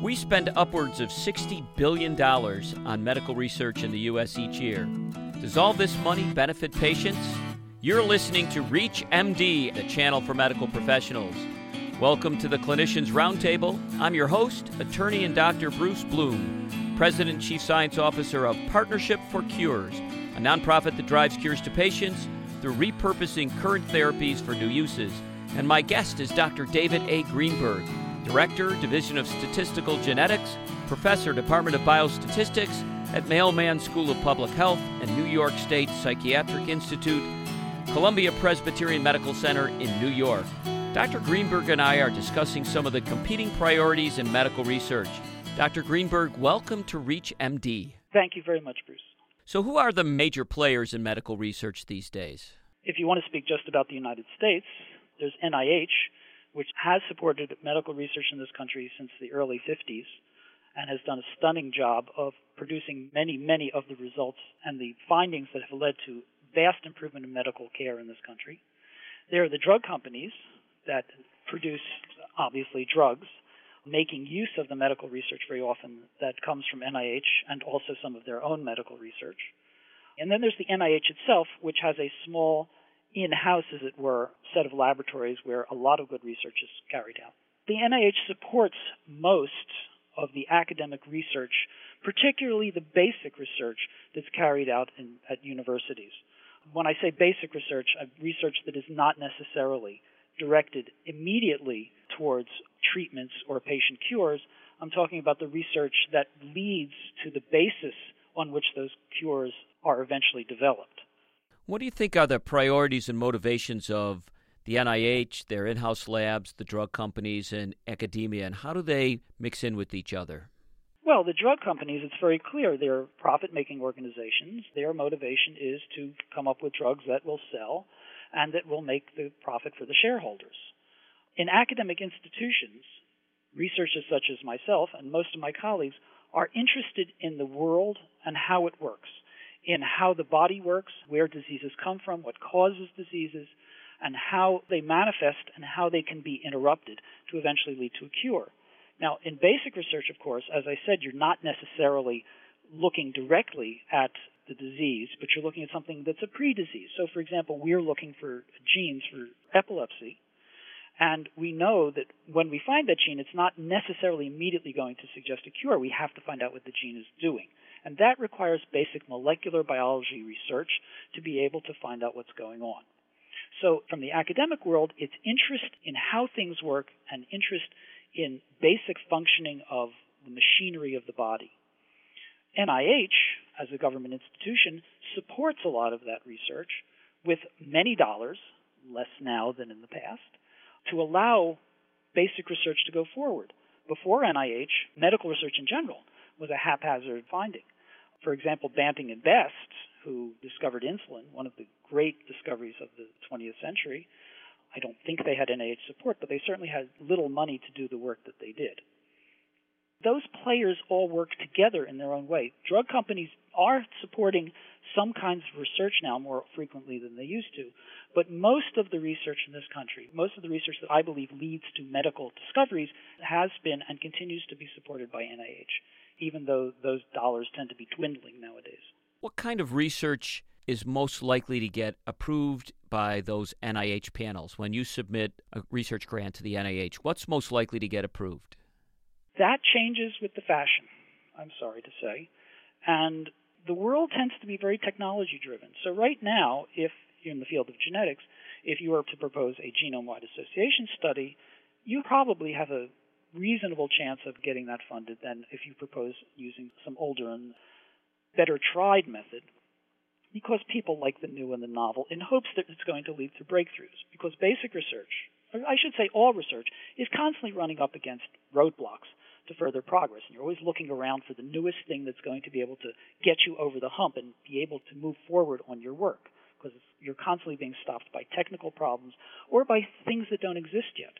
We spend upwards of $60 billion on medical research in the U.S. each year. Does all this money benefit patients? You're listening to Reach MD, the channel for medical professionals. Welcome to the Clinicians Roundtable. I'm your host, attorney and Dr. Bruce Bloom, President and Chief Science Officer of Partnership for Cures, a nonprofit that drives cures to patients through repurposing current therapies for new uses. And my guest is Dr. David A. Greenberg, Director, Division of Statistical Genetics, Professor, Department of Biostatistics at Mailman School of Public Health and New York State Psychiatric Institute, Columbia Presbyterian Medical Center in New York. Dr. Greenberg and I are discussing some of the competing priorities in medical research. Dr. Greenberg, welcome to Reach MD. Thank you very much, Bruce. So, who are the major players in medical research these days? If you want to speak just about the United States, there's NIH, which has supported medical research in this country since the early 50s and has done a stunning job of producing many, many of the results and the findings that have led to vast improvement in medical care in this country. There are the drug companies that produce, obviously, drugs, making use of the medical research very often that comes from NIH and also some of their own medical research. And then there's the NIH itself, which has a small in house, as it were, set of laboratories where a lot of good research is carried out. The NIH supports most of the academic research, particularly the basic research that's carried out in, at universities. When I say basic research, research that is not necessarily directed immediately towards treatments or patient cures. I'm talking about the research that leads to the basis on which those cures are eventually developed. What do you think are the priorities and motivations of the NIH, their in house labs, the drug companies, and academia, and how do they mix in with each other? Well, the drug companies, it's very clear they're profit making organizations. Their motivation is to come up with drugs that will sell and that will make the profit for the shareholders. In academic institutions, researchers such as myself and most of my colleagues are interested in the world and how it works in how the body works, where diseases come from, what causes diseases, and how they manifest and how they can be interrupted to eventually lead to a cure. Now, in basic research, of course, as I said, you're not necessarily looking directly at the disease, but you're looking at something that's a pre-disease. So, for example, we're looking for genes for epilepsy, and we know that when we find that gene, it's not necessarily immediately going to suggest a cure. We have to find out what the gene is doing. And that requires basic molecular biology research to be able to find out what's going on. So, from the academic world, it's interest in how things work and interest in basic functioning of the machinery of the body. NIH, as a government institution, supports a lot of that research with many dollars, less now than in the past, to allow basic research to go forward. Before NIH, medical research in general was a haphazard finding. For example, Banting and Best, who discovered insulin, one of the great discoveries of the 20th century, I don't think they had NIH support, but they certainly had little money to do the work that they did. Those players all work together in their own way. Drug companies are supporting some kinds of research now more frequently than they used to, but most of the research in this country, most of the research that I believe leads to medical discoveries, has been and continues to be supported by NIH even though those dollars tend to be dwindling nowadays. What kind of research is most likely to get approved by those NIH panels when you submit a research grant to the NIH? What's most likely to get approved? That changes with the fashion, I'm sorry to say. And the world tends to be very technology driven. So, right now, if you're in the field of genetics, if you were to propose a genome wide association study, you probably have a reasonable chance of getting that funded than if you propose using some older and better tried method because people like the new and the novel in hopes that it's going to lead to breakthroughs. Because basic research, I should say all research, is constantly running up against roadblocks to further progress. And you're always looking around for the newest thing that's going to be able to get you over the hump and be able to move forward on your work. Because you're constantly being stopped by technical problems or by things that don't exist yet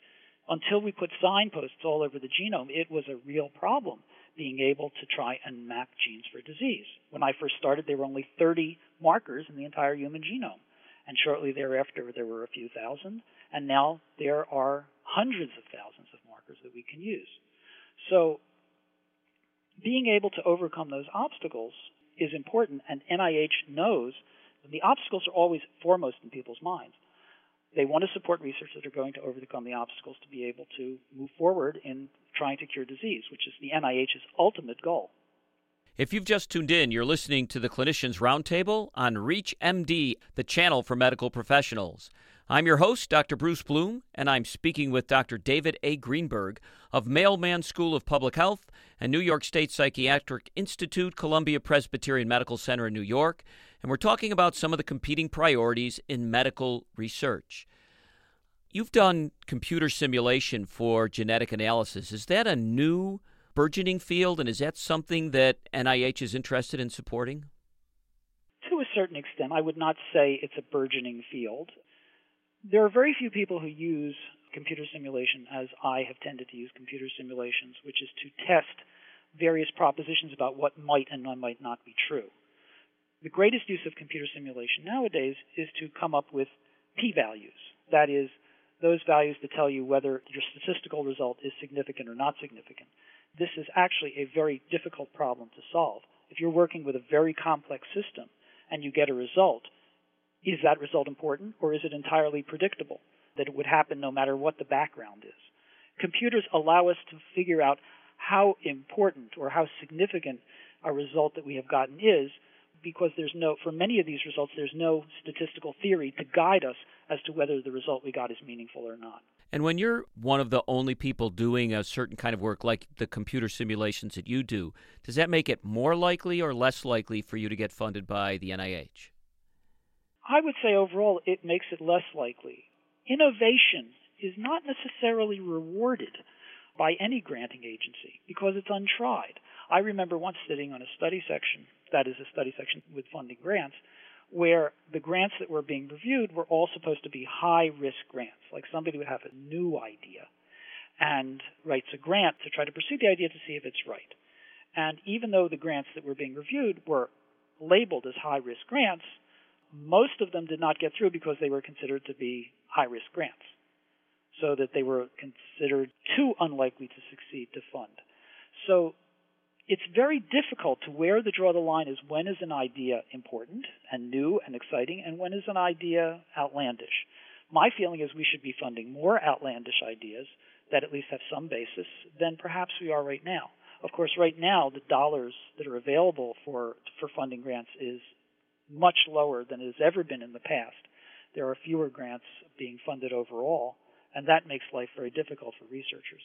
until we put signposts all over the genome, it was a real problem being able to try and map genes for disease. When I first started, there were only 30 markers in the entire human genome. And shortly thereafter, there were a few thousand. And now there are hundreds of thousands of markers that we can use. So being able to overcome those obstacles is important, and NIH knows the obstacles are always foremost in people's minds. They want to support research that are going to overcome the obstacles to be able to move forward in trying to cure disease, which is the NIH's ultimate goal. If you've just tuned in, you're listening to the Clinicians Roundtable on ReachMD, the channel for medical professionals. I'm your host, Dr. Bruce Bloom, and I'm speaking with Dr. David A. Greenberg of Mailman School of Public Health and New York State Psychiatric Institute, Columbia Presbyterian Medical Center in New York, and we're talking about some of the competing priorities in medical research. You've done computer simulation for genetic analysis. Is that a new burgeoning field, and is that something that NIH is interested in supporting? To a certain extent, I would not say it's a burgeoning field there are very few people who use computer simulation as I have tended to use computer simulations, which is to test various propositions about what might and might not be true. The greatest use of computer simulation nowadays is to come up with p values. That is, those values to tell you whether your statistical result is significant or not significant. This is actually a very difficult problem to solve. If you're working with a very complex system and you get a result, is that result important or is it entirely predictable that it would happen no matter what the background is? Computers allow us to figure out how important or how significant a result that we have gotten is because there's no for many of these results there's no statistical theory to guide us as to whether the result we got is meaningful or not. And when you're one of the only people doing a certain kind of work like the computer simulations that you do, does that make it more likely or less likely for you to get funded by the NIH? I would say overall it makes it less likely. Innovation is not necessarily rewarded by any granting agency because it's untried. I remember once sitting on a study section, that is a study section with funding grants, where the grants that were being reviewed were all supposed to be high risk grants. Like somebody would have a new idea and writes a grant to try to pursue the idea to see if it's right. And even though the grants that were being reviewed were labeled as high risk grants, most of them did not get through because they were considered to be high risk grants, so that they were considered too unlikely to succeed to fund. So it's very difficult to where the draw the line is when is an idea important and new and exciting and when is an idea outlandish. My feeling is we should be funding more outlandish ideas that at least have some basis than perhaps we are right now. Of course, right now the dollars that are available for for funding grants is much lower than it has ever been in the past. There are fewer grants being funded overall, and that makes life very difficult for researchers.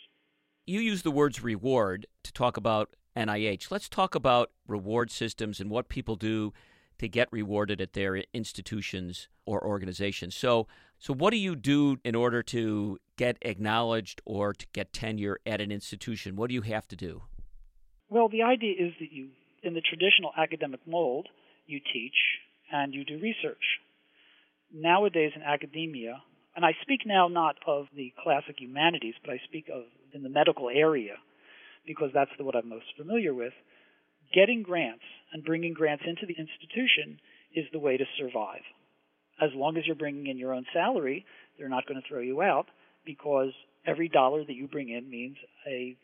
You use the words reward to talk about NIH. Let's talk about reward systems and what people do to get rewarded at their institutions or organizations. So, so what do you do in order to get acknowledged or to get tenure at an institution? What do you have to do? Well, the idea is that you, in the traditional academic mold, you teach, and you do research. Nowadays in academia, and I speak now not of the classic humanities, but I speak of in the medical area because that's what I'm most familiar with. Getting grants and bringing grants into the institution is the way to survive. As long as you're bringing in your own salary, they're not going to throw you out because every dollar that you bring in means a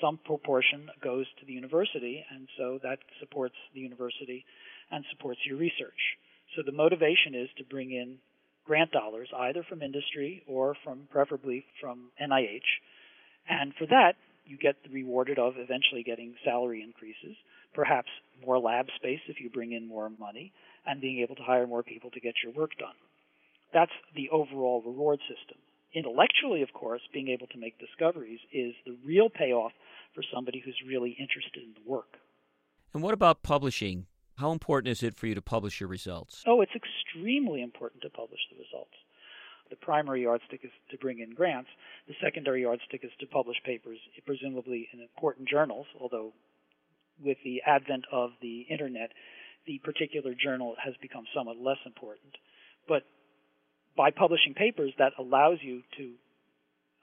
some proportion goes to the university, and so that supports the university and supports your research. So the motivation is to bring in grant dollars either from industry or from preferably from NIH. And for that, you get rewarded of eventually getting salary increases, perhaps more lab space if you bring in more money, and being able to hire more people to get your work done. That's the overall reward system. Intellectually, of course, being able to make discoveries is the real payoff for somebody who's really interested in the work. And what about publishing? How important is it for you to publish your results? Oh, it's extremely important to publish the results. The primary yardstick is to bring in grants. The secondary yardstick is to publish papers, presumably in important journals, although with the advent of the internet, the particular journal has become somewhat less important. But by publishing papers, that allows you to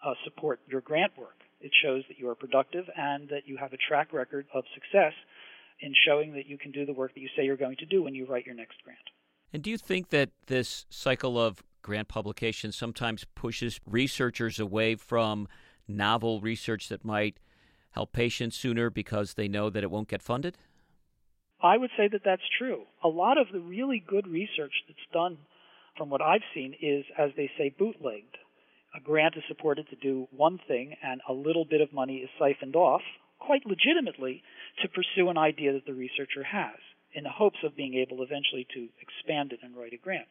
uh, support your grant work. It shows that you are productive and that you have a track record of success in showing that you can do the work that you say you're going to do when you write your next grant. And do you think that this cycle of grant publication sometimes pushes researchers away from novel research that might help patients sooner because they know that it won't get funded? I would say that that's true. A lot of the really good research that's done, from what I've seen, is, as they say, bootlegged. A grant is supported to do one thing, and a little bit of money is siphoned off, quite legitimately, to pursue an idea that the researcher has, in the hopes of being able eventually to expand it and write a grant.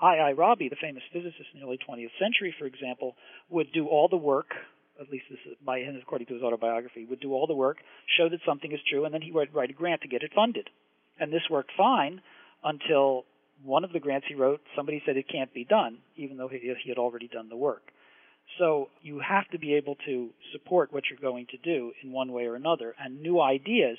I. I. Rabi, the famous physicist in the early 20th century, for example, would do all the work at least this is by him according to his autobiography, would do all the work, show that something is true, and then he would write a grant to get it funded. And this worked fine until one of the grants he wrote, somebody said it can't be done, even though he had already done the work. So you have to be able to support what you're going to do in one way or another, and new ideas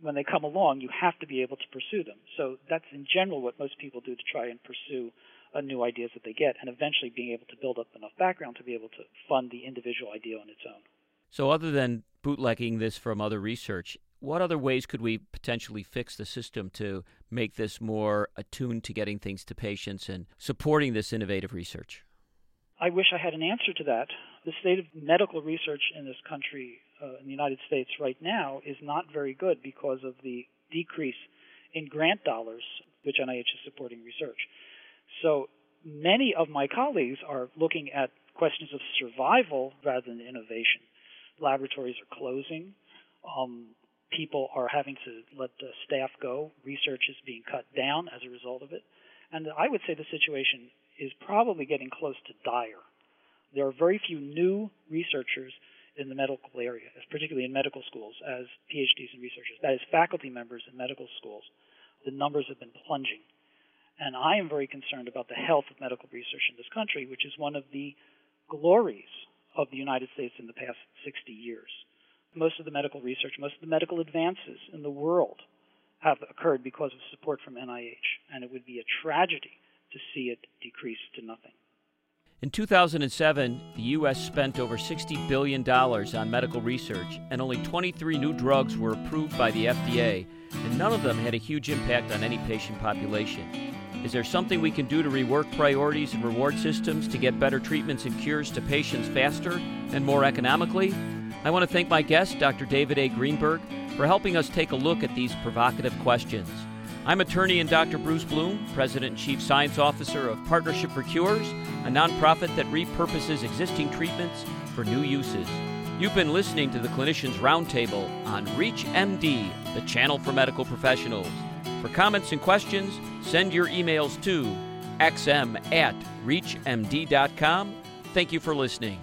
when they come along, you have to be able to pursue them. So that's in general what most people do to try and pursue uh, new ideas that they get, and eventually being able to build up enough background to be able to fund the individual idea on its own. So, other than bootlegging this from other research, what other ways could we potentially fix the system to make this more attuned to getting things to patients and supporting this innovative research? I wish I had an answer to that. The state of medical research in this country, uh, in the United States right now, is not very good because of the decrease in grant dollars which NIH is supporting research. So many of my colleagues are looking at questions of survival rather than innovation. Laboratories are closing. Um, people are having to let the staff go. Research is being cut down as a result of it. And I would say the situation is probably getting close to dire. There are very few new researchers in the medical area, particularly in medical schools, as PhDs and researchers. That is, faculty members in medical schools. The numbers have been plunging. And I am very concerned about the health of medical research in this country, which is one of the glories of the United States in the past 60 years. Most of the medical research, most of the medical advances in the world have occurred because of support from NIH, and it would be a tragedy to see it decrease to nothing. In 2007, the U.S. spent over $60 billion on medical research, and only 23 new drugs were approved by the FDA, and none of them had a huge impact on any patient population. Is there something we can do to rework priorities and reward systems to get better treatments and cures to patients faster and more economically? I want to thank my guest, Dr. David A. Greenberg, for helping us take a look at these provocative questions. I'm attorney and Dr. Bruce Bloom, President and Chief Science Officer of Partnership for Cures, a nonprofit that repurposes existing treatments for new uses. You've been listening to the Clinicians Roundtable on ReachMD, the channel for medical professionals. For comments and questions, send your emails to xm at reachmd.com. Thank you for listening.